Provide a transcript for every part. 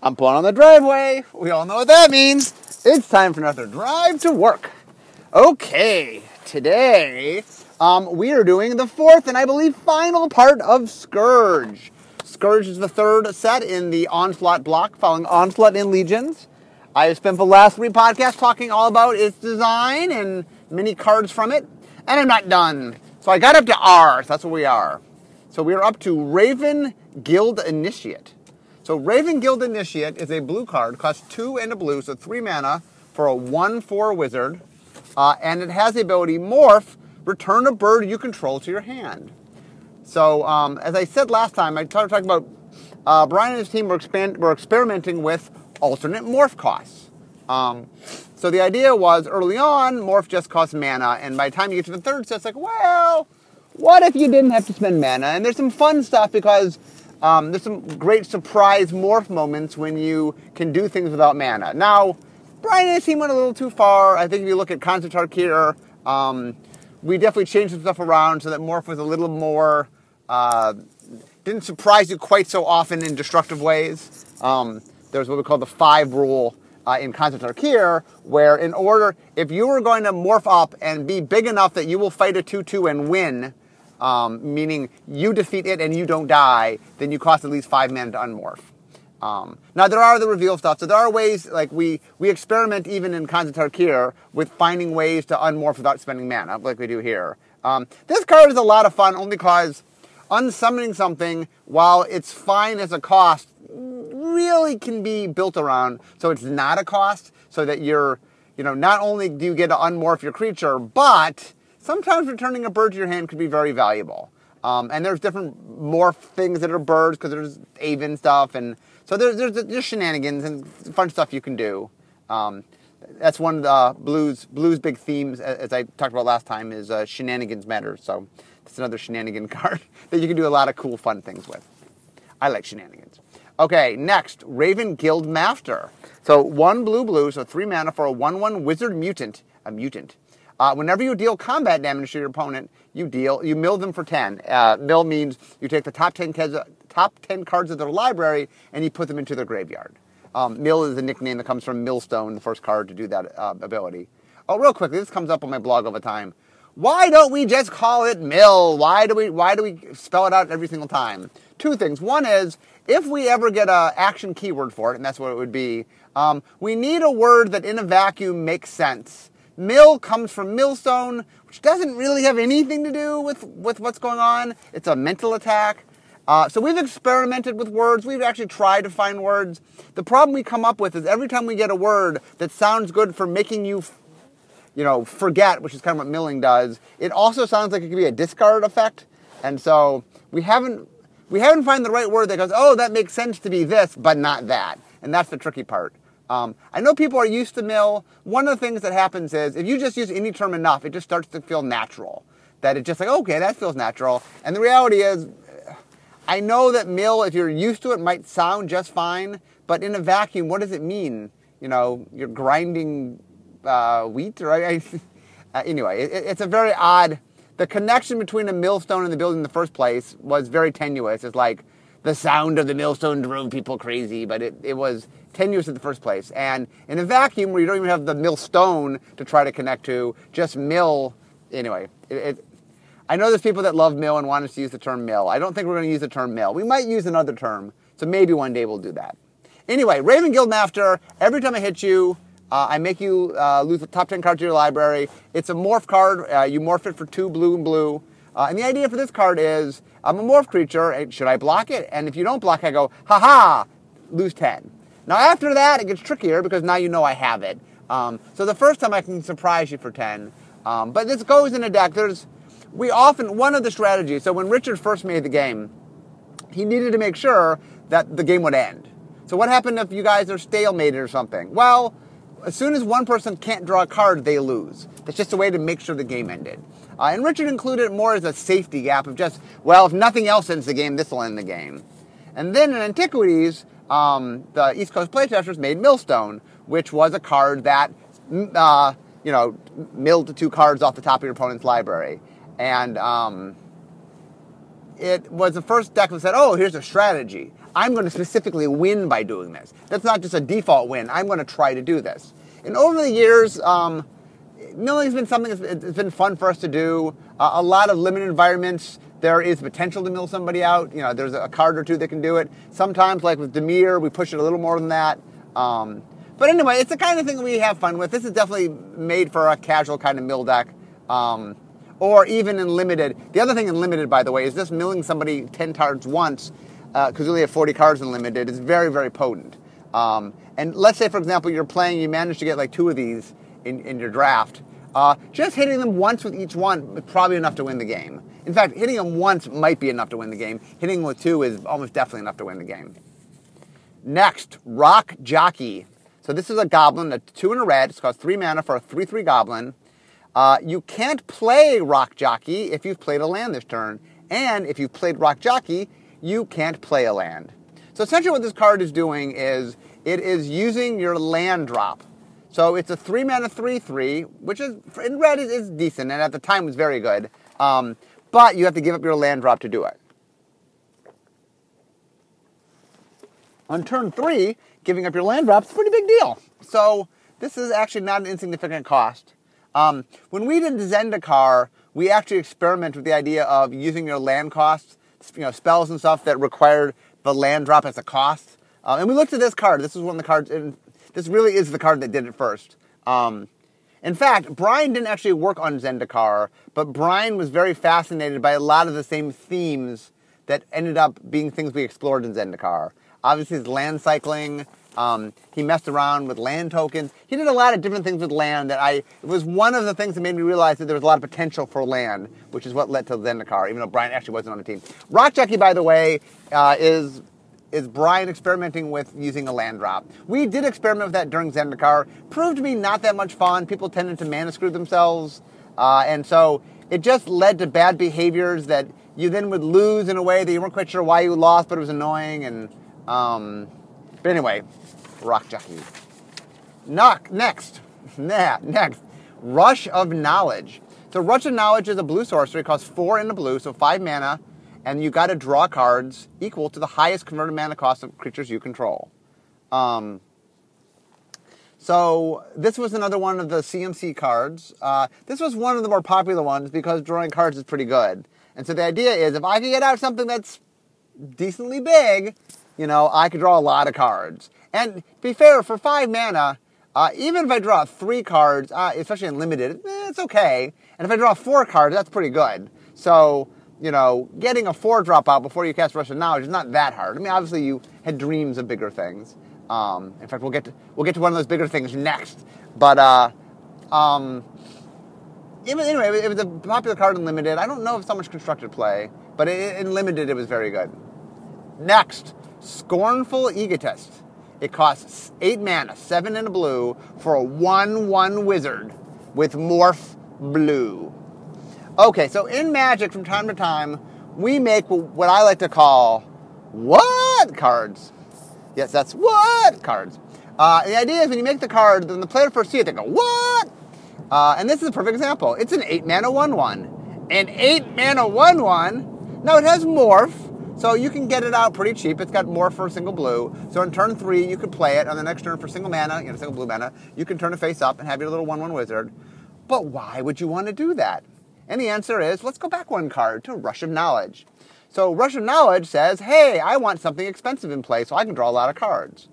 I'm pulling on the driveway. We all know what that means. It's time for another drive to work. Okay, today um, we are doing the fourth and I believe final part of Scourge. Scourge is the third set in the Onslaught block, following Onslaught in Legions. I have spent the last three podcasts talking all about its design and many cards from it, and I'm not done. So I got up to R, so that's where we are. So we are up to Raven Guild Initiate. So Raven Guild Initiate is a blue card, costs two and a blue, so three mana for a 1-4 wizard. Uh, and it has the ability Morph, return a bird you control to your hand. So um, as I said last time, I started talking about uh, Brian and his team were, expand, were experimenting with alternate morph costs. Um, so the idea was early on, morph just costs mana, and by the time you get to the third set, it's like, well, what if you didn't have to spend mana? And there's some fun stuff because um, there's some great surprise morph moments when you can do things without mana. Now, Brian and his team went a little too far. I think if you look at Khans of Tarkir, um, we definitely changed some stuff around so that morph was a little more uh, didn't surprise you quite so often in destructive ways. Um, there's what we call the five rule uh, in Khans of Tarkir, where in order, if you were going to morph up and be big enough that you will fight a 2-2 and win, um, meaning you defeat it and you don't die, then you cost at least five mana to unmorph. Um, now there are the reveal stuff, so there are ways like we we experiment even in Khans of Tarkir with finding ways to unmorph without spending mana, like we do here. Um, this card is a lot of fun only because unsummoning something while it's fine as a cost really can be built around so it's not a cost, so that you're you know not only do you get to unmorph your creature, but sometimes returning a bird to your hand could be very valuable. Um, and there's different morph things that are birds because there's avian stuff, and so there's, there's there's shenanigans and fun stuff you can do. Um, that's one of the blues blues big themes, as I talked about last time, is uh, shenanigans matter. So that's another shenanigan card that you can do a lot of cool fun things with. I like shenanigans. Okay, next Raven Guild Master. So one blue blue, so three mana for a one one wizard mutant, a mutant. Uh, whenever you deal combat damage to your opponent, you deal you mill them for ten. Uh, mill means you take the top ten top ten cards of their library and you put them into their graveyard. Um, mill is the nickname that comes from Millstone, the first card to do that uh, ability. Oh, real quickly, this comes up on my blog all the time. Why don't we just call it mill? Why do we why do we spell it out every single time? Two things. One is if we ever get a action keyword for it, and that's what it would be, um, we need a word that in a vacuum makes sense. Mill comes from millstone, which doesn't really have anything to do with, with what's going on. It's a mental attack. Uh, so we've experimented with words. We've actually tried to find words. The problem we come up with is every time we get a word that sounds good for making you, you know, forget, which is kind of what milling does, it also sounds like it could be a discard effect. And so we haven't we haven't found the right word that goes, oh, that makes sense to be this, but not that. And that's the tricky part. Um, I know people are used to mill. One of the things that happens is if you just use any term enough, it just starts to feel natural. That it's just like, okay, that feels natural. And the reality is, I know that mill, if you're used to it, might sound just fine, but in a vacuum, what does it mean? You know, you're grinding uh, wheat, right? uh, anyway, it, it's a very odd. The connection between a millstone and the building in the first place was very tenuous. It's like the sound of the millstone drove people crazy, but it, it was tenuous in the first place. And in a vacuum where you don't even have the millstone to try to connect to, just mill. Anyway, it, it, I know there's people that love mill and want us to use the term mill. I don't think we're going to use the term mill. We might use another term, so maybe one day we'll do that. Anyway, Raven Guild Master, every time I hit you, uh, I make you uh, lose the top 10 cards to your library. It's a morph card. Uh, you morph it for two blue and blue. Uh, and the idea for this card is I'm a morph creature. Should I block it? And if you don't block, I go, ha ha, lose 10. Now after that, it gets trickier because now you know I have it. Um, so the first time I can surprise you for 10. Um, but this goes in a deck. There's, we often, one of the strategies, so when Richard first made the game, he needed to make sure that the game would end. So what happened if you guys are stalemated or something? Well, as soon as one person can't draw a card, they lose. That's just a way to make sure the game ended. Uh, and Richard included it more as a safety gap of just, well, if nothing else ends the game, this will end the game. And then in Antiquities, um, the East Coast playtesters made Millstone, which was a card that, mm, uh, you know, milled two cards off the top of your opponent's library. And um, it was the first deck that said, oh, here's a strategy. I'm going to specifically win by doing this. That's not just a default win. I'm going to try to do this. And over the years, um, milling's been something that's been fun for us to do. Uh, a lot of limited environments, there is potential to mill somebody out. You know, there's a card or two that can do it. Sometimes, like with Dimir, we push it a little more than that. Um, but anyway, it's the kind of thing we have fun with. This is definitely made for a casual kind of mill deck. Um, or even in limited. The other thing in limited, by the way, is just milling somebody 10 cards once, because uh, we only have 40 cards in limited, is very, very potent. Um, and let's say, for example, you're playing, you manage to get like two of these in, in your draft. Uh, just hitting them once with each one is probably enough to win the game. In fact, hitting them once might be enough to win the game. Hitting them with two is almost definitely enough to win the game. Next, Rock Jockey. So this is a goblin, a two in a red. It's costs three mana for a 3 3 goblin. Uh, you can't play Rock Jockey if you've played a land this turn. And if you've played Rock Jockey, you can't play a land. So essentially what this card is doing is it is using your land drop. So it's a three mana three three, which is in red is, is decent, and at the time was very good. Um, but you have to give up your land drop to do it. On turn three, giving up your land drop is a pretty big deal. So this is actually not an insignificant cost. Um, when we did Zendikar, we actually experimented with the idea of using your land costs, you know, spells and stuff that required the land drop as a cost. Uh, and we looked at this card. This was one of the cards, and this really is the card that did it first. Um, in fact, Brian didn't actually work on Zendikar, but Brian was very fascinated by a lot of the same themes that ended up being things we explored in Zendikar. Obviously, it's land cycling. Um, he messed around with land tokens. He did a lot of different things with land that I, it was one of the things that made me realize that there was a lot of potential for land, which is what led to Zendikar, even though Brian actually wasn't on the team. Rock Jockey, by the way, uh, is is Brian experimenting with using a land drop. We did experiment with that during Zendikar. Proved to be not that much fun. People tended to mana screw themselves. Uh, and so it just led to bad behaviors that you then would lose in a way that you weren't quite sure why you lost, but it was annoying. And um, but anyway, rock jockey. Knock next. Nah, next. Rush of Knowledge. So Rush of Knowledge is a blue sorcery. It costs four in the blue, so five mana, and you got to draw cards equal to the highest converted mana cost of creatures you control. Um, so this was another one of the CMC cards. Uh, this was one of the more popular ones because drawing cards is pretty good. And so the idea is if I can get out something that's decently big, you know, I could draw a lot of cards. And to be fair, for five mana, uh, even if I draw three cards, uh, especially in limited, eh, it's okay. And if I draw four cards, that's pretty good. So, you know, getting a four drop out before you cast of Knowledge is not that hard. I mean, obviously you had dreams of bigger things. Um, in fact, we'll get to, we'll get to one of those bigger things next. But uh, um, anyway, it was a popular card in limited. I don't know if so much constructed play, but in limited, it was very good. Next, Scornful Egotist. It costs 8 mana, 7 in a blue, for a 1 1 wizard with Morph Blue. Okay, so in Magic, from time to time, we make what I like to call what cards. Yes, that's what cards. Uh, the idea is when you make the card, then the player first see it, they go, what? Uh, and this is a perfect example. It's an 8 mana 1 1. An 8 mana 1 1. Now it has Morph, so you can get it out pretty cheap. It's got morph for a single blue. So in turn three, you could play it. On the next turn for single mana, you know, single blue mana, you can turn it face up and have your little 1-1 wizard. But why would you want to do that? And the answer is, let's go back one card to Rush of Knowledge. So Rush of Knowledge says, hey, I want something expensive in play so I can draw a lot of cards.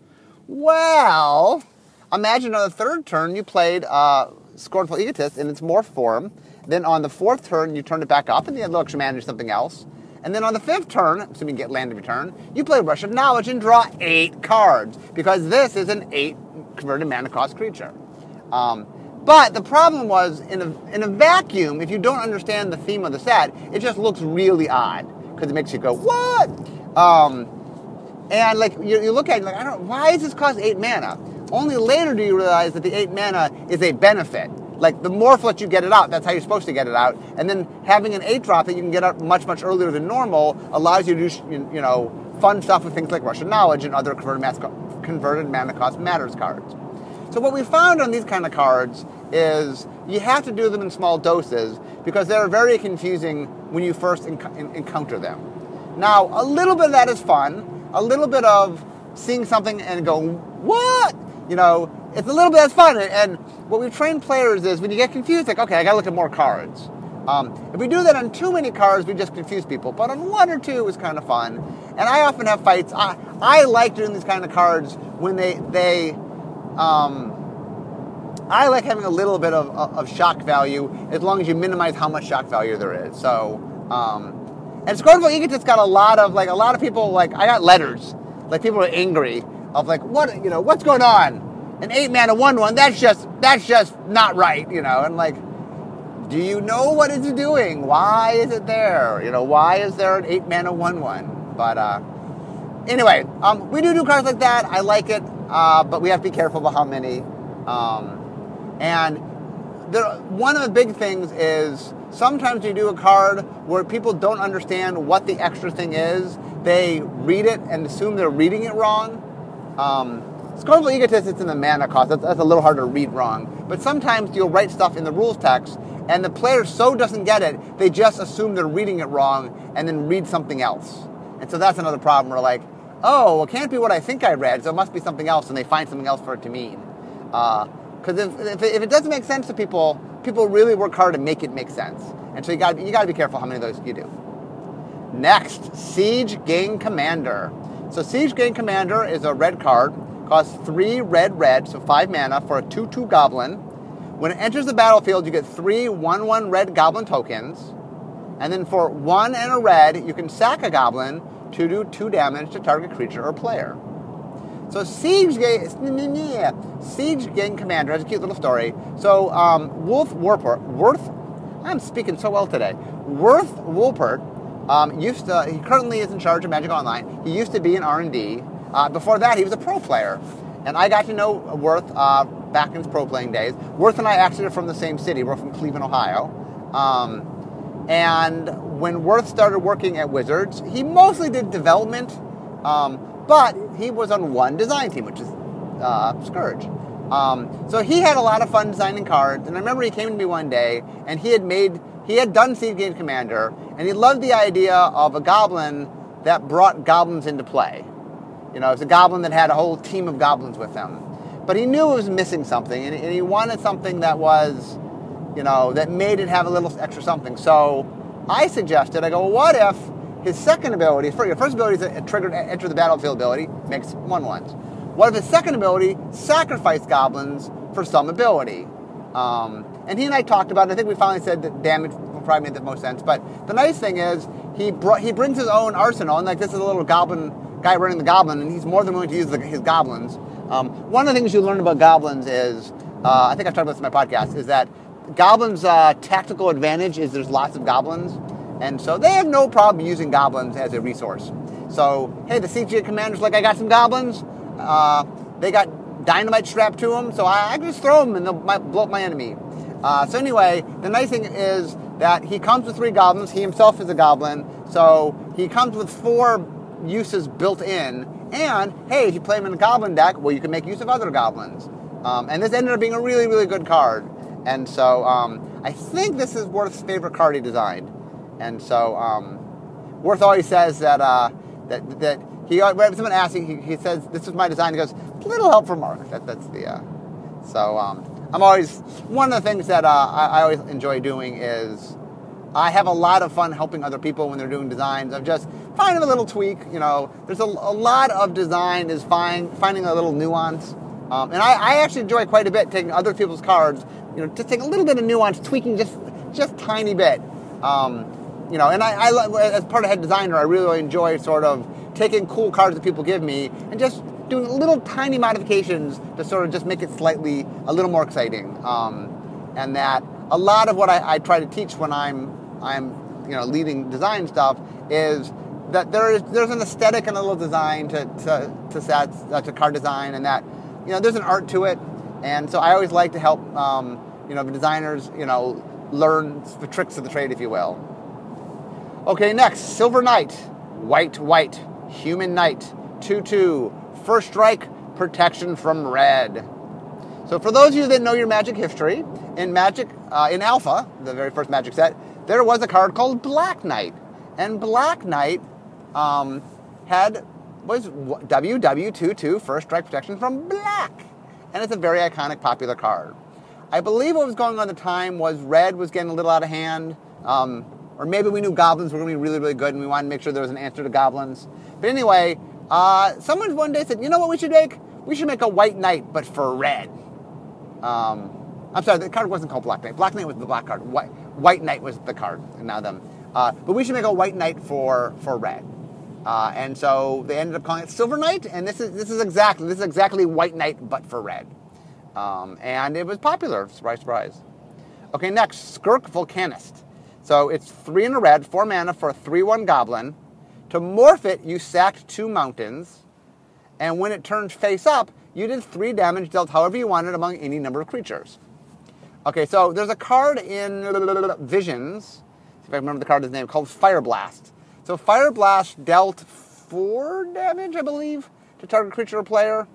Well, imagine on the third turn you played uh, Scornful Egotist in its morph form. Then on the fourth turn, you turned it back up and the other managed something else. And then on the fifth turn, assuming you get land of your turn, you play Rush of Knowledge and draw eight cards because this is an eight converted mana cost creature. Um, but the problem was in a, in a vacuum, if you don't understand the theme of the set, it just looks really odd because it makes you go, what? Um, and like you, you look at it, like, I don't, why does this cost eight mana? Only later do you realize that the eight mana is a benefit like the more lets you get it out, that's how you're supposed to get it out. And then having an eight drop that you can get out much much earlier than normal allows you to do you know fun stuff with things like of Knowledge and other converted, mass, converted mana cost matters cards. So what we found on these kind of cards is you have to do them in small doses because they're very confusing when you first enc- encounter them. Now a little bit of that is fun. a little bit of seeing something and go, what? You know, it's a little bit of fun. And what we train players is when you get confused, like, okay, I got to look at more cards. Um, if we do that on too many cards, we just confuse people. But on one or two, it's kind of fun. And I often have fights. I, I like doing these kind of cards when they they. Um, I like having a little bit of, of shock value as long as you minimize how much shock value there is. So, um, and Scornful Egotist got a lot of like a lot of people like I got letters like people are angry of like what you know what's going on? An eight man, a one one that's just that's just not right you know? And like do you know what it's doing? Why is it there? You know why is there an eight man, a one one? But uh anyway um we do do cards like that. I like it uh but we have to be careful about how many um and one of the big things is sometimes you do a card where people don't understand what the extra thing is they read it and assume they're reading it wrong. Um, Scornful Egotist, it's in the mana cost. That's, that's, a little hard to read wrong. But sometimes you'll write stuff in the rules text, and the player so doesn't get it, they just assume they're reading it wrong and then read something else. And so that's another problem. We're like, oh, well, it can't be what I think I read, so it must be something else, and they find something else for it to mean. Because if, if, if, it doesn't make sense to people, people really work hard to make it make sense. And so you got you got to be careful how many of those you do. Next, Siege Gang Commander. So Siege Gang Commander is a red card, costs three red red, so five mana for a 2-2 goblin. When it enters the battlefield, you get three one-one red goblin tokens. And then for one and a red, you can sack a goblin to do two damage to target creature or player. So Siege Gang, Siege Gang Commander has a cute little story. So um, Wolf Warpert, Worth, I'm speaking so well today. Worth Wolpert um, used to, he currently is in charge of Magic Online. He used to be in R&D. Uh, before that, he was a pro player. And I got to know Worth uh, back in his pro playing days. Worth and I actually are from the same city. We're from Cleveland, Ohio. Um, and when Worth started working at Wizards, he mostly did development, um, but he was on one design team, which is uh, Scourge. Um, so he had a lot of fun designing cards. And I remember he came to me one day, and he had made he had done Siege Gang Commander, and he loved the idea of a goblin that brought goblins into play. You know, it's a goblin that had a whole team of goblins with him. But he knew it was missing something, and, and he wanted something that was, you know, that made it have a little extra something. So I suggested, I go, well, what if his second ability, your first ability is a triggered enter the battlefield ability, makes one ones. What if his second ability, sacrifice goblins for some ability? Um, and he and I talked about it. I think we finally said that damage probably made the most sense. But the nice thing is he he brings his own arsenal, and like this is a little goblin guy running the goblin, and he's more than willing to use the, his goblins. Um, one of the things you learn about goblins is, uh, I think I've talked about this in my podcast, is that goblins' uh, tactical advantage is there's lots of goblins, and so they have no problem using goblins as a resource. So hey, the Siege Gang commander's like, I got some goblins. Uh, they got dynamite strapped to them, so I, I can just throw them and they'll blow up my enemy. Uh, so anyway, the nice thing is that he comes with three goblins. He himself is a goblin, so he comes with four uses built in. And hey, if you play him in a goblin deck, well, you can make use of other goblins. Um, and this ended up being a really, really good card. And so um, I think this is Worth's favorite card he designed. And so um, Worth always says that uh, that that he when someone asks, he, he says, "This is my design." He goes, "Little help from Mark." That, that's the uh, so. Um, I'm always one of the things that uh, I, I, always enjoy doing is I have a lot of fun helping other people when they're doing designs of just finding a little tweak. You know, there's a, a lot of design is find, finding a little nuance, um, and I, I, actually enjoy quite a bit taking other people's cards. You know, just take a little bit of nuance, tweaking just just tiny bit. Um, you know, and I, I as part of head designer, I really enjoy sort of taking cool cards that people give me and just doing little tiny modifications to sort of just make it slightly a little more exciting. Um, and that a lot of what I, I, try to teach when I'm I'm you know leading design stuff is that there is there's an aesthetic and a little design to to to sets uh, to card design and that you know there's an art to it. And so I always like to help um, you know the designers you know learn the tricks of the trade, if you will. Okay, next Silver Knight, white white, human knight, two two First strike, protection from red. So for those of you that know your Magic history, in Magic, uh, in Alpha, the very first Magic set, there was a card called Black Knight, and Black Knight um, had was WW22 First Strike Protection from Black. And it's a very iconic, popular card. I believe what was going on at the time was red was getting a little out of hand. Um, or maybe we knew goblins were going to be really, really good and we wanted to make sure there was an answer to goblins. But anyway, uh, someone one day said, you know what we should make? We should make a white knight, but for red. Um, I'm sorry, the card wasn't called Black Knight. Black Knight was the black card. White, white Knight was the card. Now them. Uh, but we should make a White Knight for for red. Uh, and so they ended up calling it Silver Knight, and this is this is exactly this is exactly White Knight but for red. Um, and it was popular. Surprise, surprise. Okay, next Skirk Volcanist. So it's three in a red, four mana for a three-one goblin. To morph it, you sacked two mountains, and when it turned face up, you did three damage dealt however you wanted among any number of creatures. Okay, so there's a card in Visions, if I remember the card's name, called Fire Blast. So Fire Blast dealt four damage, I believe, to target creature or player.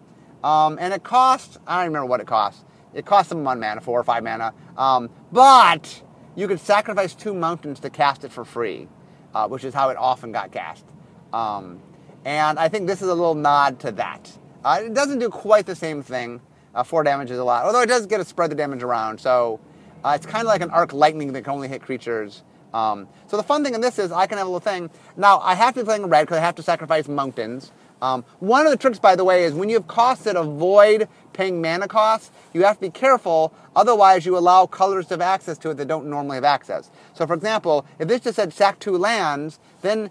Um, and it cost, I don't remember what it cost. It cost them one mana, four or five mana. Um, but you could sacrifice two mountains to cast it for free, uh, which is how it often got cast. Um, and I think this is a little nod to that. Uh, it doesn't do quite the same thing. Uh, four damage is a lot, although it does get to spread the damage around. So uh, it's kind of like an arc lightning that can only hit creatures. Um, so the fun thing in this is I can have a little thing. Now I have to be playing red because I have to sacrifice mountains. Um, one of the tricks, by the way, is when you have costs that avoid paying mana costs, you have to be careful. Otherwise, you allow colors to have access to it that don't normally have access. So, for example, if this just said sack two lands, then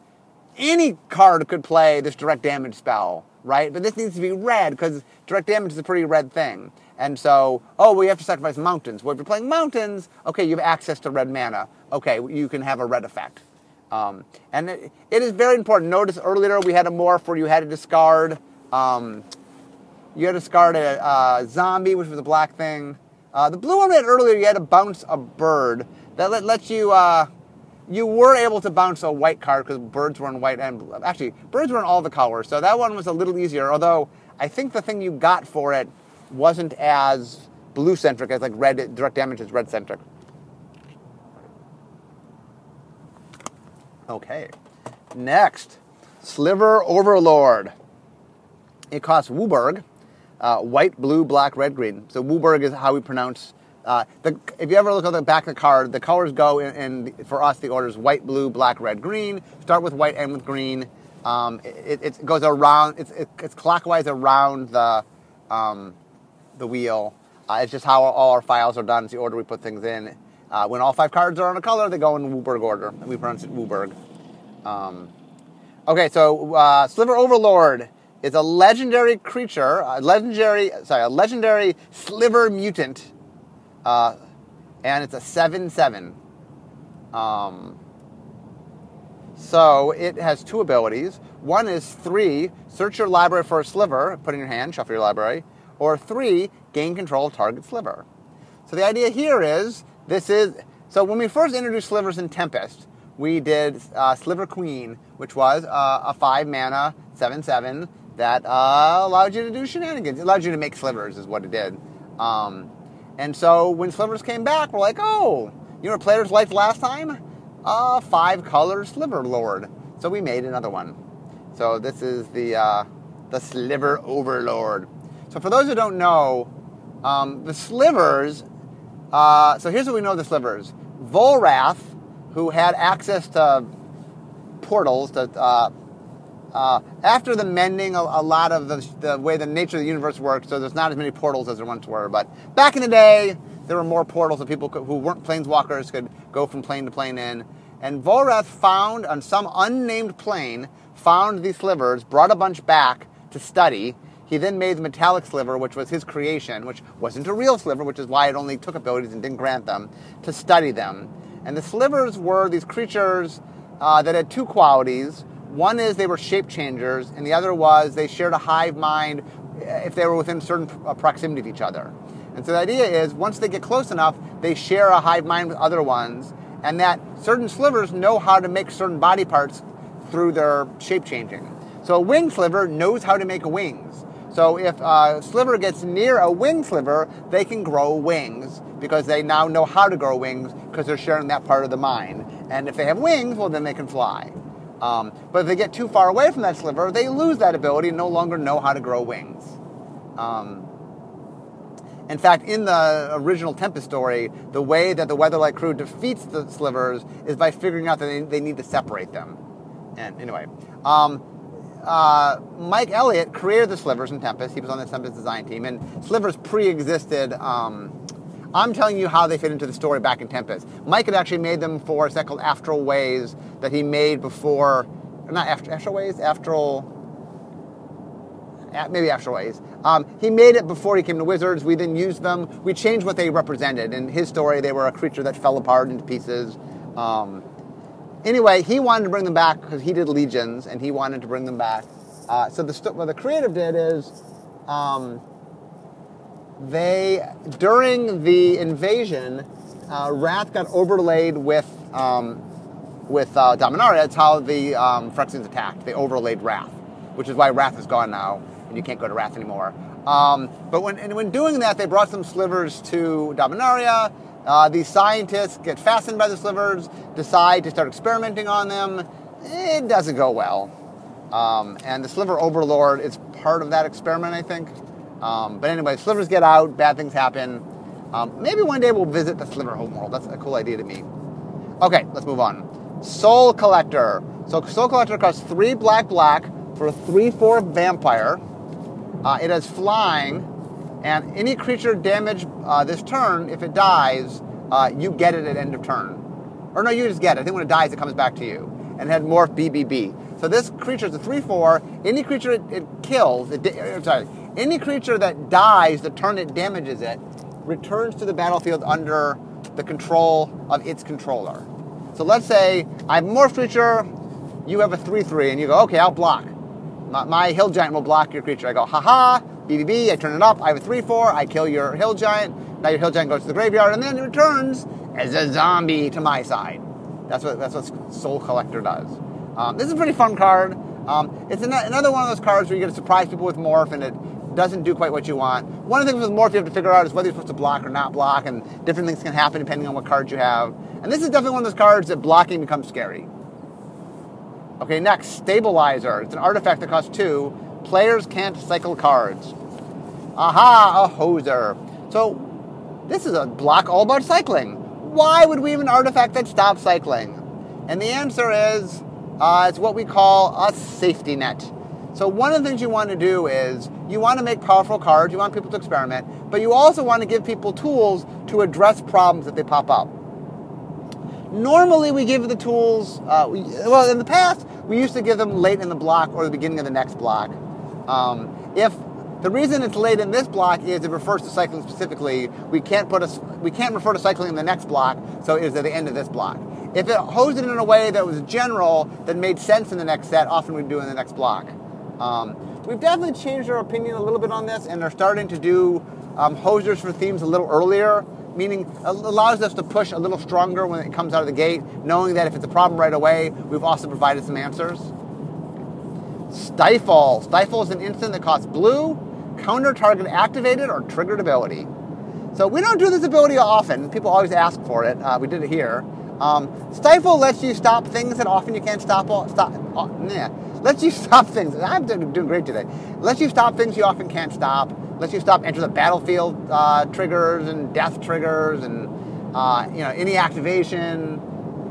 any card could play this direct damage spell, right? But this needs to be red because direct damage is a pretty red thing. And so, oh, we have to sacrifice mountains. Well, if you're playing mountains, okay, you have access to red mana. Okay, you can have a red effect. Um, and it, it is very important. Notice earlier we had a morph where you had to discard, um, you had to discard a, zombie, which was a black thing. Uh, the blue one we had earlier, you had to bounce a bird. That let, lets you, uh, you were able to bounce a white card because birds were in white and actually birds were in all the colors. So that one was a little easier. Although I think the thing you got for it wasn't as blue centric as like red direct damage is red centric. Okay. Next, Sliver Overlord. It costs WUBRG, uh, white, blue, black, red, green. So WUBRG is how we pronounce. Uh, the, if you ever look at the back of the card, the colors go in for us. The order is white, blue, black, red, green. Start with white, end with green. Um, it, it, goes around. It's, it, it's clockwise around the um, the wheel. Uh, it's just how all our files are done. It's the order we put things in. Uh, when all five cards are on a color, they go in WUBRG order. And we pronounce it WUBRG. Um, okay, so uh, Sliver Overlord is a legendary creature, a legendary, sorry, a legendary Sliver mutant, uh, and it's a seven-seven. Um, so it has two abilities. One is three, search your library for a sliver, put in your hand, shuffle your library, or three, gain control of target sliver. So the idea here is this is so when we first introduced slivers in Tempest, we did uh, Sliver Queen, which was uh, a five mana seven seven that uh, allowed you to do shenanigans. It allowed you to make slivers, is what it did. Um, and so when slivers came back, we're like, oh, you know players liked last time? A five color sliver lord. So we made another one. So this is the uh, the sliver overlord. So for those who don't know, um, the slivers. Uh, so here's what we know: of the slivers. Volrath, who had access to portals, to uh, uh, after the mending, a, a lot of the, the, way the nature of the universe works, so there's not as many portals as there once were. But back in the day, there were more portals that people could, who weren't planeswalkers could go from plane to plane in. And Volrath found on some unnamed plane, found these slivers, brought a bunch back to study, he then made the metallic sliver, which was his creation, which wasn't a real sliver, which is why it only took abilities and didn't grant them, to study them. And the slivers were these creatures uh, that had two qualities. One is they were shape changers, and the other was they shared a hive mind eh, if they were within certain uh, proximity of each other. And so the idea is once they get close enough, they share a hive mind with other ones, and that certain slivers know how to make certain body parts through their shape changing. So a wing sliver knows how to make wings. So if a sliver gets near a wing sliver, they can grow wings because they now know how to grow wings because they're sharing that part of the mind. And if they have wings, well, then they can fly. Um, but if they get too far away from that sliver, they lose that ability and no longer know how to grow wings. Um, in fact, in the original Tempest story, the way that the Weatherlight crew defeats the slivers is by figuring out that they, they need to separate them. And anyway, um, uh, Mike Elliott created the slivers in Tempest. He was on the Tempest design team, and slivers pre-existed. Um, I'm telling you how they fit into the story back in Tempest. Mike had actually made them for a set called Astral Ways that he made before, not Astral Ways, Astral maybe Astral Ways. Um, he made it before he came to Wizards. We then used them. We changed what they represented. In his story, they were a creature that fell apart into pieces. Um, anyway, he wanted to bring them back because he did Legions, and he wanted to bring them back. Uh, so the what the creative did is, um, they during the invasion, uh, Rath got overlaid with um, with uh, Dominaria. That's how the um, attacked. They overlaid Rath, which is why Rath is gone now and you can't go to Rath anymore. Um, but when, and when doing that, they brought some slivers to Dominaria. Uh, these scientists get fastened by the slivers, decide to start experimenting on them. It doesn't go well. Um, and the Sliver Overlord is part of that experiment, I think. Um, but anyway, slivers get out, bad things happen. Um, maybe one day we'll visit the Sliver homeworld. That's a cool idea to me. Okay, let's move on. Soul Collector. So Soul Collector costs three black black for a 3-4 vampire. Uh, it has flying, and any creature damaged uh, this turn, if it dies, uh, you get it at end of turn. Or no, you just get it. I think when it dies, it comes back to you. And it had morph BBB. So this creature is a 3-4. Any creature it, it kills, it, sorry, any creature that dies the turn it damages it, returns to the battlefield under the control of its controller. So let's say I have morph creature, you have a 3-3, and you go, okay, I'll block. My, my, hill giant will block your creature. I go, haha, BBB, I turn it up, I have a 3 4, I kill your hill giant. Now your hill giant goes to the graveyard and then it returns as a zombie to my side. That's what, that's what Soul Collector does. Um, this is a pretty fun card. Um, it's an, another one of those cards where you get to surprise people with Morph and it doesn't do quite what you want. One of the things with Morph you have to figure out is whether you're supposed to block or not block, and different things can happen depending on what cards you have. And this is definitely one of those cards that blocking becomes scary. Okay, next, Stabilizer. It's an artifact that costs two. Players can't cycle cards. Aha, a hoser. So, this is a block all about cycling. Why would we have an artifact that stops cycling? And the answer is uh, it's what we call a safety net. So, one of the things you want to do is you want to make powerful cards, you want people to experiment, but you also want to give people tools to address problems that they pop up. Normally, we give the tools, uh, we, well, in the past, we used to give them late in the block or the beginning of the next block. Um, if the reason it's late in this block is it refers to cycling specifically, we can't put a, we can't refer to cycling in the next block, so it is at the end of this block. If it hosed it in a way that was general, that made sense in the next set, often we'd do in the next block. Um, we've definitely changed our opinion a little bit on this and they're starting to do um, hosers for themes a little earlier meaning allows us to push a little stronger when it comes out of the gate, knowing that if it's a problem right away, we've also provided some answers. Stifle. Stifle is an instant that costs blue, counter target activated or triggered ability. So we don't do this ability often. People always ask for it. Uh, we did it here. Um, Stifle lets you stop things that often you can't stop. Stop. Uh, nah. Lets you stop things. I'm doing great today. Lets you stop things you often can't stop lets you stop enter the battlefield uh, triggers and death triggers and uh, you know any activation.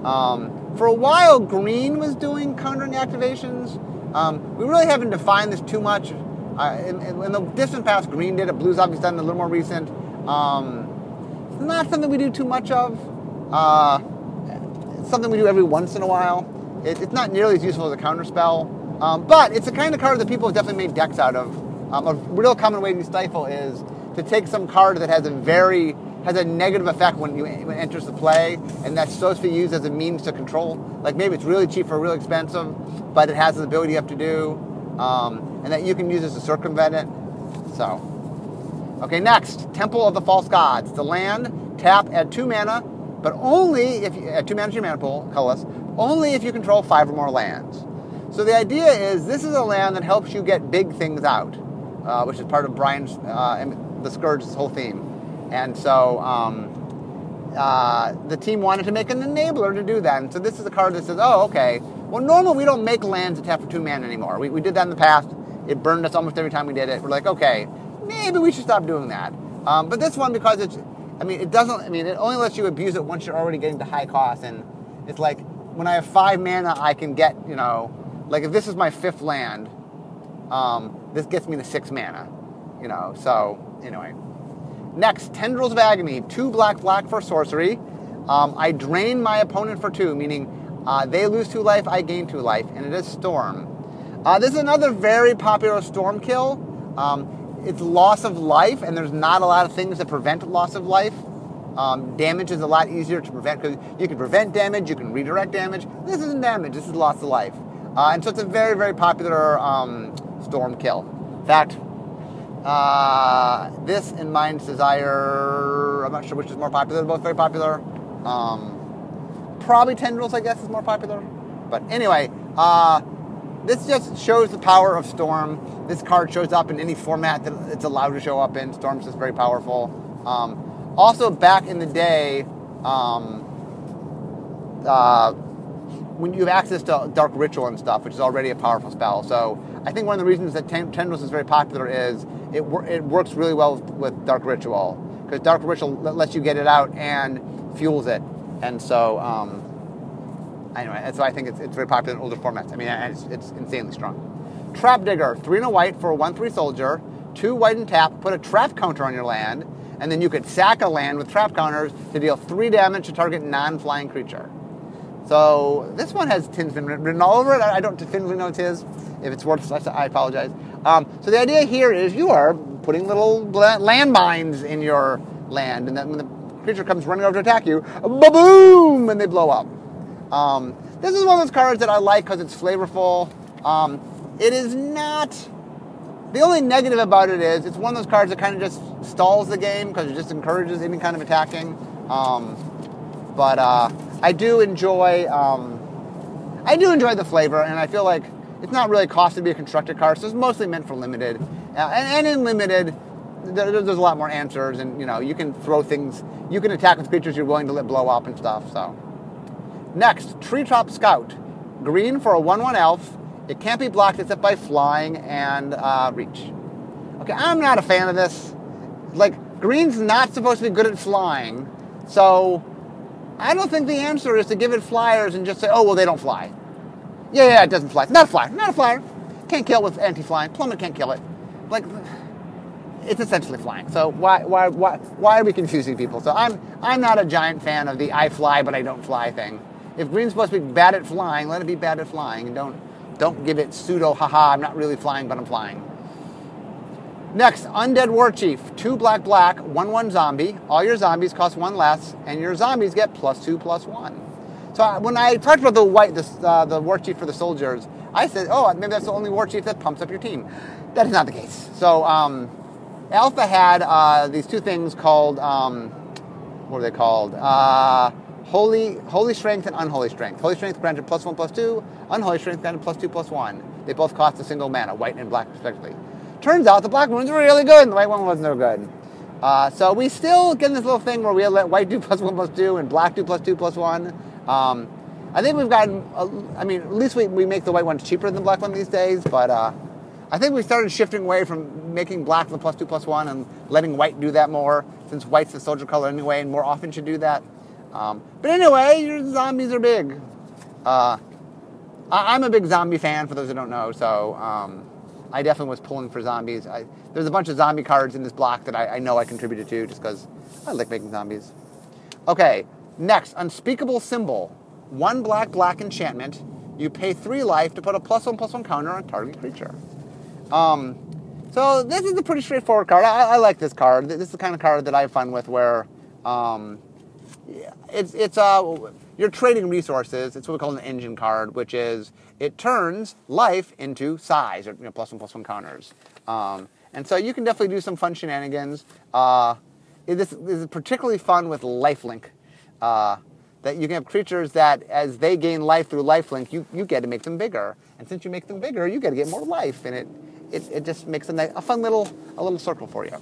Um, for a while, green was doing countering activations. Um, we really haven't defined this too much. Uh, in, in, the distant past, green did it. Blue's obviously done it a little more recent. Um, it's not something we do too much of. Uh, it's something we do every once in a while. It, it's not nearly as useful as a counterspell, um, but it's the kind of card that people have definitely made decks out of. Um, a real common way to stifle is to take some card that has a very has a negative effect when you when it enters the play, and that's supposed to be used as a means to control. Like maybe it's really cheap or really expensive, but it has the ability you have to do, um, and that you can use this to circumvent it. So, okay, next Temple of the False Gods. The land tap at two mana, but only if you, at two mana to your mana pool, colorless. Only if you control five or more lands. So the idea is this is a land that helps you get big things out uh, which is part of Brian's uh, the Scourge's whole theme. And so um, uh, the team wanted to make an enabler to do that. And so this is a card that says, oh, okay, well, normally we don't make lands tap for two mana anymore. We, we did that in the past. It burned us almost every time we did it. We're like, okay, maybe we should stop doing that. Um, but this one, because it's, I mean, it doesn't, I mean, it only lets you abuse it once you're already getting to high cost. And it's like, when I have five mana, I can get, you know, like if this is my fifth land, um, this gets me to six mana, you know, so anyway. Next, Tendrils of Agony, two black, black for sorcery. Um, I drain my opponent for two, meaning uh, they lose two life, I gain two life, and it is Storm. Uh, this is another very popular Storm kill. Um, it's loss of life, and there's not a lot of things that prevent loss of life. Um, damage is a lot easier to prevent because you can prevent damage, you can redirect damage. This isn't damage, this is loss of life. Uh, and so it's a very, very popular um, Storm kill. In fact, uh, this and Mind's Desire, I'm not sure which is more popular. They're both very popular. Um, probably Tendrils, I guess, is more popular. But anyway, uh, this just shows the power of Storm. This card shows up in any format that it's allowed to show up in. Storm's just very powerful. Um, also, back in the day, um, uh, when you have access to Dark Ritual and stuff, which is already a powerful spell. So I think one of the reasons that Tendrils is very popular is it, it works really well with, with Dark Ritual because Dark Ritual lets you get it out and fuels it and so, um, anyway, so I think it's, it's very popular in older formats. I mean, it's, it's insanely strong. Trap Digger, three and a white for a 1 3 soldier, two white and tap, put a trap counter on your land, and then you could sack a land with trap counters to deal three damage to target non flying creature. So this one has Tinsman written all over it. I don't definitively know it's. If it's worth, I apologize. Um, so the idea here is you are putting little landmines in your land, and then when the creature comes running over to attack you, boom, and they blow up. Um, this is one of those cards that I like because it's flavorful. Um, it is not. The only negative about it is it's one of those cards that kind of just stalls the game because it just encourages any kind of attacking. Um, but uh, I do enjoy. Um, I do enjoy the flavor, and I feel like it's not really cost to be a constructed card, so it's mostly meant for limited. Uh, and, and in limited, there, there's a lot more answers, and you know you can throw things, you can attack with creatures you're willing to let blow up and stuff. So, next, Treetop Scout, green for a one-one elf. It can't be blocked except by flying and uh, reach. Okay, I'm not a fan of this. Like green's not supposed to be good at flying, so I don't think the answer is to give it flyers and just say, oh well, they don't fly. Yeah, yeah, it doesn't fly. Not a flyer. Not a flyer. Can't kill with anti-flying. Plummet can't kill it. Like it's essentially flying. So why, why, why, why are we confusing people? So I'm, I'm not a giant fan of the I fly but I don't fly thing. If green's supposed to be bad at flying, let it be bad at flying, and don't, don't give it pseudo haha. I'm not really flying, but I'm flying. Next, Undead War Chief, two black black, one one zombie. All your zombies cost one less, and your zombies get plus two plus one. So when I talked about the white, the, uh, the war chief for the soldiers, I said, oh, maybe that's the only war chief that pumps up your team. That is not the case. So um, Alpha had uh, these two things called, um, what are they called? Uh, holy, holy strength and unholy strength. Holy strength granted plus one, plus two. Unholy strength granted plus two, plus one. They both cost a single mana, white and black respectively. Turns out the black one's were really good and the white one wasn't so good. Uh, so we still get this little thing where we let white do plus one, plus two, and black do plus two, plus one. Um, I think we've gotten, I mean, at least we, we make the white ones cheaper than the black one these days, but uh, I think we started shifting away from making black the plus two plus one and letting white do that more, since white's the soldier color anyway, and more often should do that. Um, but anyway, your zombies are big. Uh, I, am a big zombie fan, for those who don't know, so um, I definitely was pulling for zombies. I, there's a bunch of zombie cards in this block that I, I know I contributed to just because I like making zombies. Okay, next, Unspeakable Symbol. One black, black enchantment. You pay three life to put a plus one, plus one counter on target creature. Um, so this is a pretty straightforward card. I, I, like this card. This is the kind of card that I have fun with, where um, it's it's uh, you're trading resources. It's what we call an engine card, which is it turns life into size or you know, plus one plus one counters. Um, and so you can definitely do some fun shenanigans. Uh, this, is particularly fun with lifelink. Uh, that you can have creatures that, as they gain life through lifelink, you, you get to make them bigger. And since you make them bigger, you get to get more life, and it it, it just makes a, a fun little a little circle for you.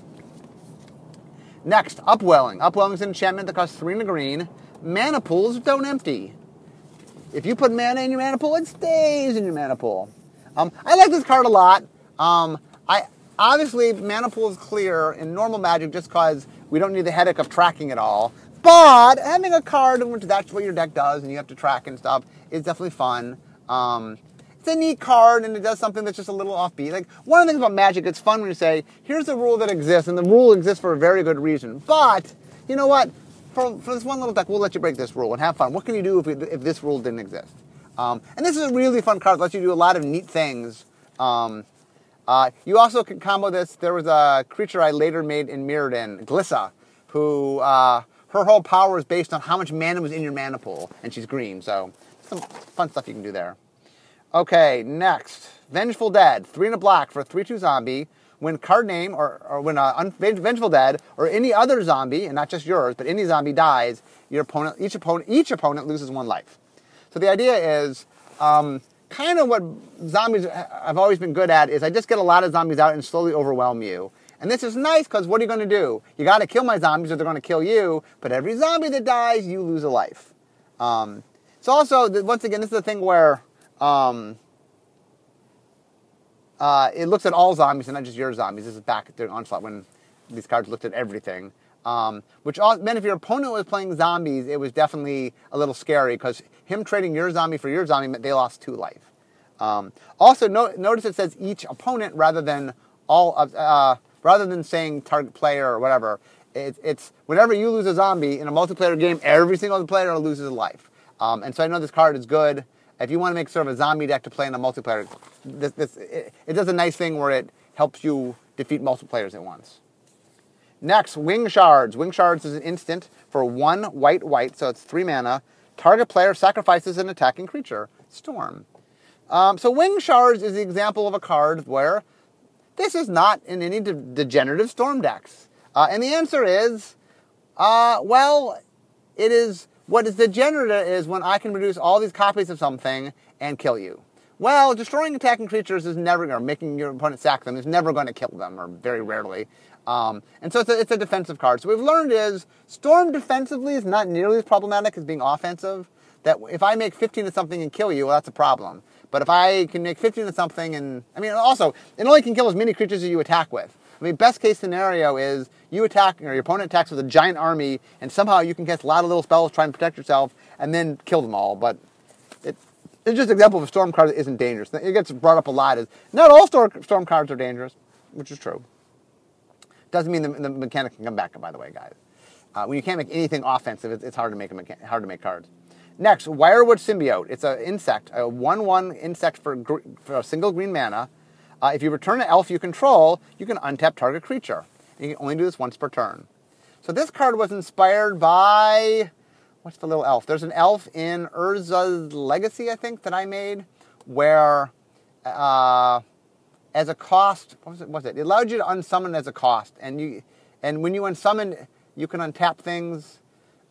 Next, Upwelling. Upwelling is an enchantment that costs three and a green. Mana pools don't empty. If you put mana in your mana pool, it stays in your mana pool. Um, I like this card a lot. Um, I obviously mana pool is clear in normal Magic just because we don't need the headache of tracking it all. But having a card in which that's what your deck does and you have to track and stuff is definitely fun. Um, it's a neat card and it does something that's just a little offbeat. Like one of the things about Magic, it's fun when you say, "Here's a rule that exists," and the rule exists for a very good reason. But you know what? For, for this one little deck, we'll let you break this rule and have fun. What can you do if, we, if this rule didn't exist? Um, and this is a really fun card. It lets you do a lot of neat things. Um, uh, you also can combo this. There was a creature I later made in Mirrodin, Glissa, who uh, her whole power is based on how much mana was in your mana pool, and she's green. So some fun stuff you can do there. Okay, next, Vengeful Dead, three and a black for a three-two zombie. When card name or, or when un- Vengeful Dead or any other zombie, and not just yours, but any zombie dies, your opponent, each opponent, each opponent loses one life. So the idea is um, kind of what zombies have always been good at is I just get a lot of zombies out and slowly overwhelm you. And this is nice because what are you going to do? You got to kill my zombies or they're going to kill you. But every zombie that dies, you lose a life. Um, it's also once again this is the thing where um, uh, it looks at all zombies and not just your zombies. This is back during Onslaught when these cards looked at everything. Um, which meant if your opponent was playing zombies, it was definitely a little scary because him trading your zombie for your zombie meant they lost two life. Um, also, no, notice it says each opponent rather than all of, uh, rather than saying target player or whatever. It, it's whenever you lose a zombie in a multiplayer game, every single player loses a life. Um, and so I know this card is good if you want to make sort of a zombie deck to play in a multiplayer, this, this, it, it does a nice thing where it helps you defeat multiple players at once. Next, Wing Shards. Wing Shards is an instant for one white white, so it's three mana. Target player sacrifices an attacking creature. Storm. Um, so Wing Shards is the example of a card where this is not in any de- degenerative storm decks. Uh, and the answer is, uh, well, it is what is degenerate is when I can produce all these copies of something and kill you. Well, destroying attacking creatures is never, or making your opponent sack them is never going to kill them, or very rarely. Um, and so it's a, it's a defensive card. So what we've learned is Storm defensively is not nearly as problematic as being offensive. That if I make 15 of something and kill you, well, that's a problem. But if I can make 15 of something and, I mean, also, it only can kill as many creatures as you attack with. I mean, best case scenario is you attack, or your opponent attacks with a giant army, and somehow you can cast a lot of little spells, try and protect yourself, and then kill them all. But it, it's just an example of a storm card that isn't dangerous. It gets brought up a lot as not all storm, storm cards are dangerous, which is true. Doesn't mean the, the mechanic can come back, by the way, guys. Uh, when you can't make anything offensive, it's, it's hard to make a hard to make cards. Next, Wirewood Symbiote. It's an insect, a 1 1 insect for, for a single green mana. Uh, if you return an elf you control, you can untap target creature. You can only do this once per turn. So this card was inspired by what's the little elf? There's an elf in Urza's Legacy, I think, that I made, where uh, as a cost, what was it? Was it? It allowed you to unsummon as a cost, and you and when you unsummon, you can untap things.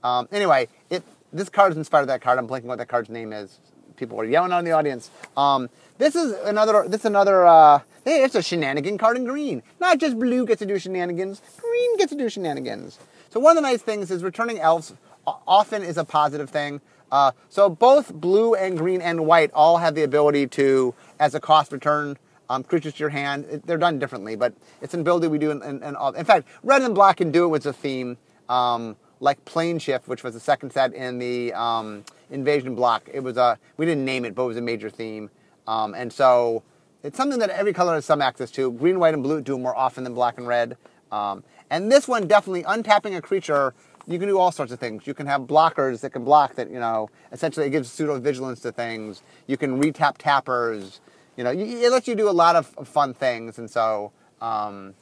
Um, anyway, it this card is inspired by that card. I'm blanking what that card's name is. People were yelling out in the audience. Um, this is another. This is another. Uh, it's a shenanigan card in green. Not just blue gets to do shenanigans. Green gets to do shenanigans. So one of the nice things is returning elves often is a positive thing. Uh, so both blue and green and white all have the ability to, as a cost, return um, creatures to your hand. It, they're done differently, but it's an ability we do in, in, in, all. In fact, red and black can do it with a theme, um, like Planeshift, which was the second set in the um, Invasion block. It was a we didn't name it, but it was a major theme. Um, and so it's something that every color has some access to. Green, white, and blue do more often than black and red. Um, and this one definitely untapping a creature. You can do all sorts of things. You can have blockers that can block that. You know, essentially it gives pseudo vigilance to things. You can retap tappers. You know, it lets you do a lot of fun things. And so, um,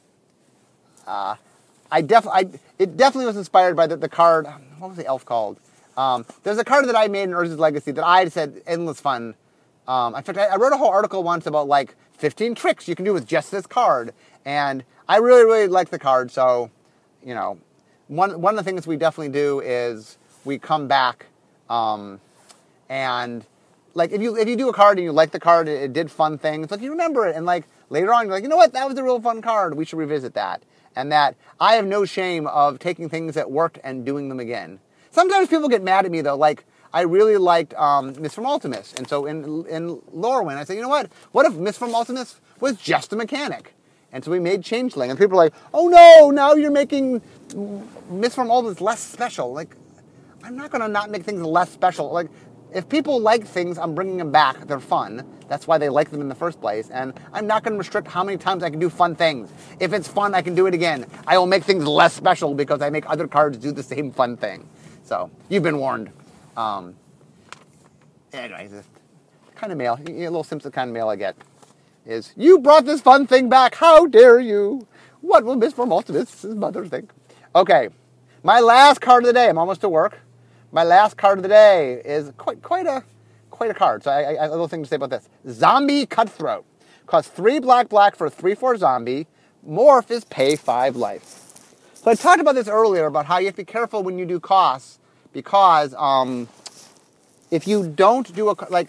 uh, I definitely, it definitely was inspired by the, the card. What was the elf called? Um, there's a card that I made in Urza's Legacy that I said endless fun um, in fact, I, I wrote a whole article once about like 15 tricks you can do with just this card, and I really, really like the card. So, you know, one one of the things we definitely do is we come back, um, and like if you if you do a card and you like the card, it, it did fun things, like you remember it, and like later on you're like, you know what, that was a real fun card. We should revisit that. And that I have no shame of taking things that worked and doing them again. Sometimes people get mad at me though, like I really liked um, Mistform Ultimus. And so in, in Lorwyn, I said, you know what? What if Mistform Ultimus was just a mechanic? And so we made Changeling. And people are like, oh no, now you're making Mistform Ultimus less special. Like, I'm not going to not make things less special. Like, if people like things, I'm bringing them back. They're fun. That's why they like them in the first place. And I'm not going to restrict how many times I can do fun things. If it's fun, I can do it again. I will make things less special because I make other cards do the same fun thing. So you've been warned. Um, anyway, the kind of mail, a little Simpson kind of mail I get is, you brought this fun thing back. How dare you? What will Mistform Ultimus' mother think? Okay, my last card of the day. I'm almost to work my last card of the day is quite quite a quite a card. So a little thing to say about this. Zombie Cutthroat costs three black black for a three four zombie. Morph is pay five life. So I talked about this earlier about how you have to be careful when you do costs because um, if you don't do a like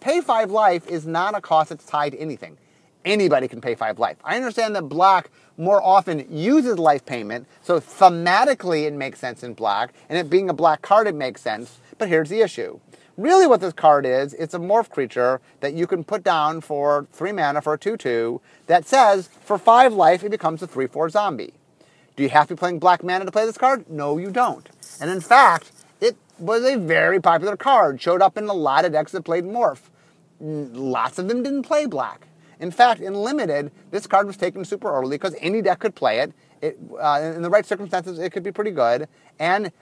pay five life is not a cost that's tied to anything. Anybody can pay five life. I understand that black more often uses life payment, so thematically it makes sense in black, and it being a black card, it makes sense. But here's the issue. Really, what this card is, it's a morph creature that you can put down for three mana for a 2 2 that says for five life it becomes a 3 4 zombie. Do you have to be playing black mana to play this card? No, you don't. And in fact, it was a very popular card, showed up in a lot of decks that played morph. Lots of them didn't play black. In fact, in limited, this card was taken super early because any deck could play it. It uh, in the right circumstances, it could be pretty good, and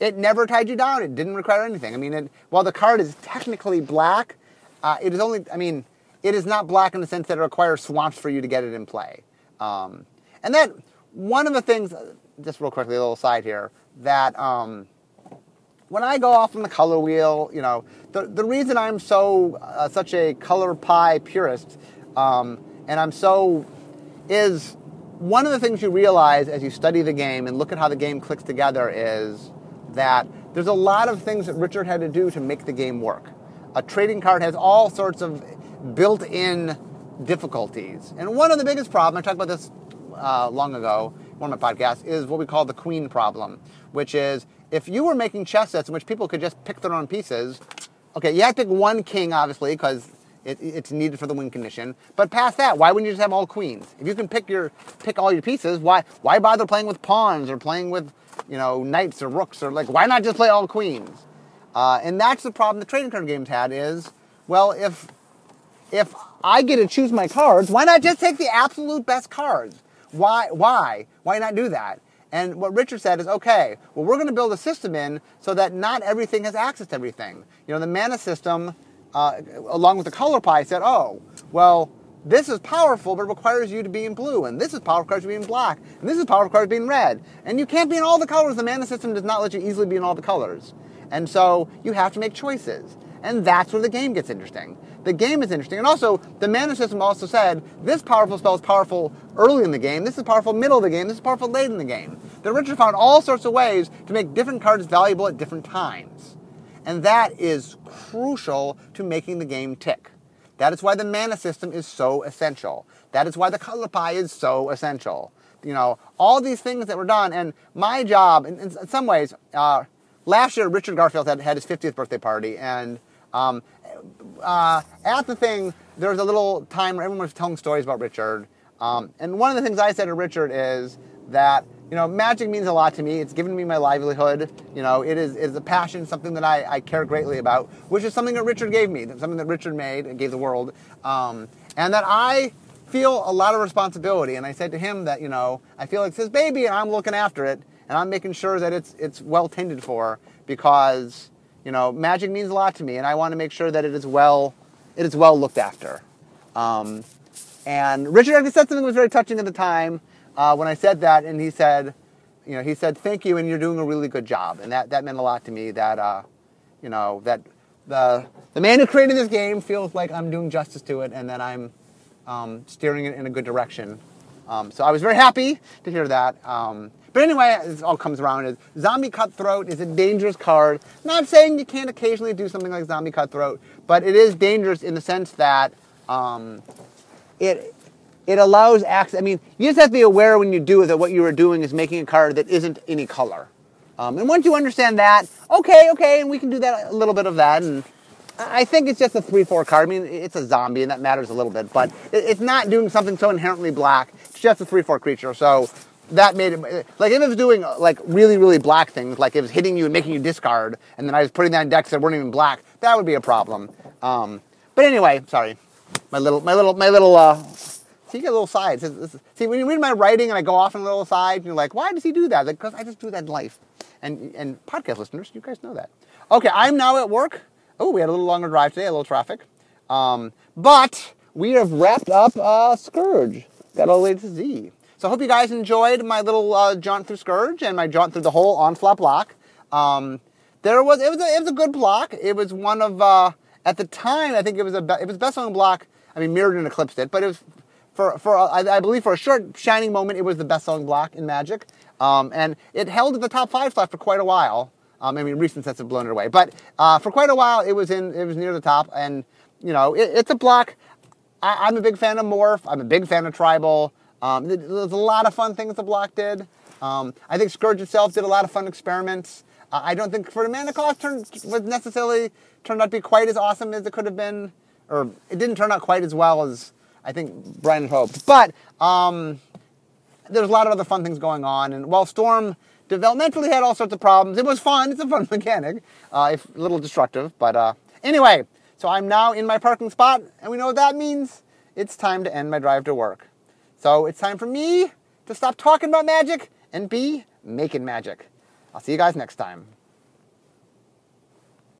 it never tied you down. It didn't require anything. I mean, it, while the card is technically black, uh, it is only. I mean, it is not black in the sense that it requires swamps for you to get it in play. Um, and that one of the things, just real quickly, a little side here, that um, when I go off on the color wheel, you know, the, the reason I'm so uh, such a color pie purist um, and I'm so is one of the things you realize as you study the game and look at how the game clicks together is that there's a lot of things that Richard had to do to make the game work. A trading card has all sorts of built-in difficulties, and one of the biggest problems I talked about this uh, long ago, one of my podcasts, is what we call the queen problem, which is if you were making chess sets in which people could just pick their own pieces, okay, you have to pick one king, obviously, because it, it's needed for the win condition. But past that, why wouldn't you just have all queens? If you can pick your pick all your pieces, why why bother playing with pawns or playing with you know knights or rooks or like why not just play all queens? Uh, and that's the problem the trading card games had is well if if I get to choose my cards, why not just take the absolute best cards? Why why why not do that? And what Richard said is, okay, well, we're going to build a system in so that not everything has access to everything. You know, the mana system uh, along with the color pie, said, oh, well, this is powerful, but it requires you to be in blue, and this is powerful, requires you to be in black, and this is powerful, requires being red. And you can't be in all the colors. The mana system does not let you easily be in all the colors. And so you have to make choices. And that's where the game gets interesting. The game is interesting. And also, the mana system also said this powerful spell is powerful early in the game, this is powerful middle of the game, this is powerful late in the game. The Richard found all sorts of ways to make different cards valuable at different times. And that is crucial to making the game tick. That is why the mana system is so essential. That is why the color pie is so essential. You know, all these things that were done, and my job, in, in some ways, uh, last year Richard Garfield had, had his 50th birthday party, and um, uh, at the thing, there was a little time where everyone was telling stories about Richard. Um, and one of the things I said to Richard is that you know, magic means a lot to me. It's given me my livelihood. You know, it is, it is a passion, something that I, I care greatly about, which is something that Richard gave me, something that Richard made and gave the world. Um, and that I feel a lot of responsibility. And I said to him that, you know, I feel like it's his baby and I'm looking after it and I'm making sure that it's, it's well tended for because, you know, magic means a lot to me and I want to make sure that it is well, it is well looked after. Um, and Richard actually said something that was very touching at the time uh, when I said that, and he said, you know, he said, thank you, and you're doing a really good job. And that, that meant a lot to me that, uh, you know, that the, the man who created this game feels like I'm doing justice to it and that I'm um, steering it in a good direction. Um, so I was very happy to hear that. Um, but anyway, this all comes around as Zombie Cutthroat is a dangerous card. Not saying you can't occasionally do something like Zombie Cutthroat, but it is dangerous in the sense that um, it it allows access. I mean, you just have to be aware when you do that what you are doing is making a card that isn't any color. Um, and once you understand that, okay, okay, and we can do that a little bit of that. And I think it's just a three-four card. I mean, it's a zombie, and that matters a little bit, but it's not doing something so inherently black. It's just a three-four creature. So that made it like if it was doing like really really black things, like it was hitting you and making you discard, and then I was putting that in decks that weren't even black. That would be a problem. Um, but anyway, sorry, my little my little my little. Uh, See, you get little sides. See, when you read my writing and I go off on a little side, you're like, why does he do that? Because like, I just do that in life. And, and podcast listeners, you guys know that. Okay, I'm now at work. Oh, we had a little longer drive today, a little traffic. Um, but we have wrapped up uh, Scourge. Got all the way to Z. So I hope you guys enjoyed my little uh, jaunt through Scourge and my jaunt through the whole onslaught block. Um, there was it was a, it was a good block. It was one of uh, at the time I think it was a it was best selling block. I mean, Mirrodin eclipsed it, but it was for for I, I believe for a short shining moment it was the best selling block in Magic. Um, and it held at the top five slot for quite a while. Um, I mean, recent sets have blown it away, but uh, for quite a while it was in, it was near the top, and you know, it, it's a block. I, am a big fan of Morph. I'm a big fan of Tribal. Um, there's a lot of fun things the block did. Um, I think Scourge itself did a lot of fun experiments. Uh, I don't think for the mana cost turned, was necessarily turned out to be quite as awesome as it could have been, or it didn't turn out quite as well as I think Brian had hoped. But um, there's a lot of other fun things going on. And while Storm developmentally had all sorts of problems, it was fun. It's a fun mechanic, uh, if a little destructive. But uh, anyway, so I'm now in my parking spot, and we know what that means. It's time to end my drive to work. So it's time for me to stop talking about magic and be making magic. I'll see you guys next time.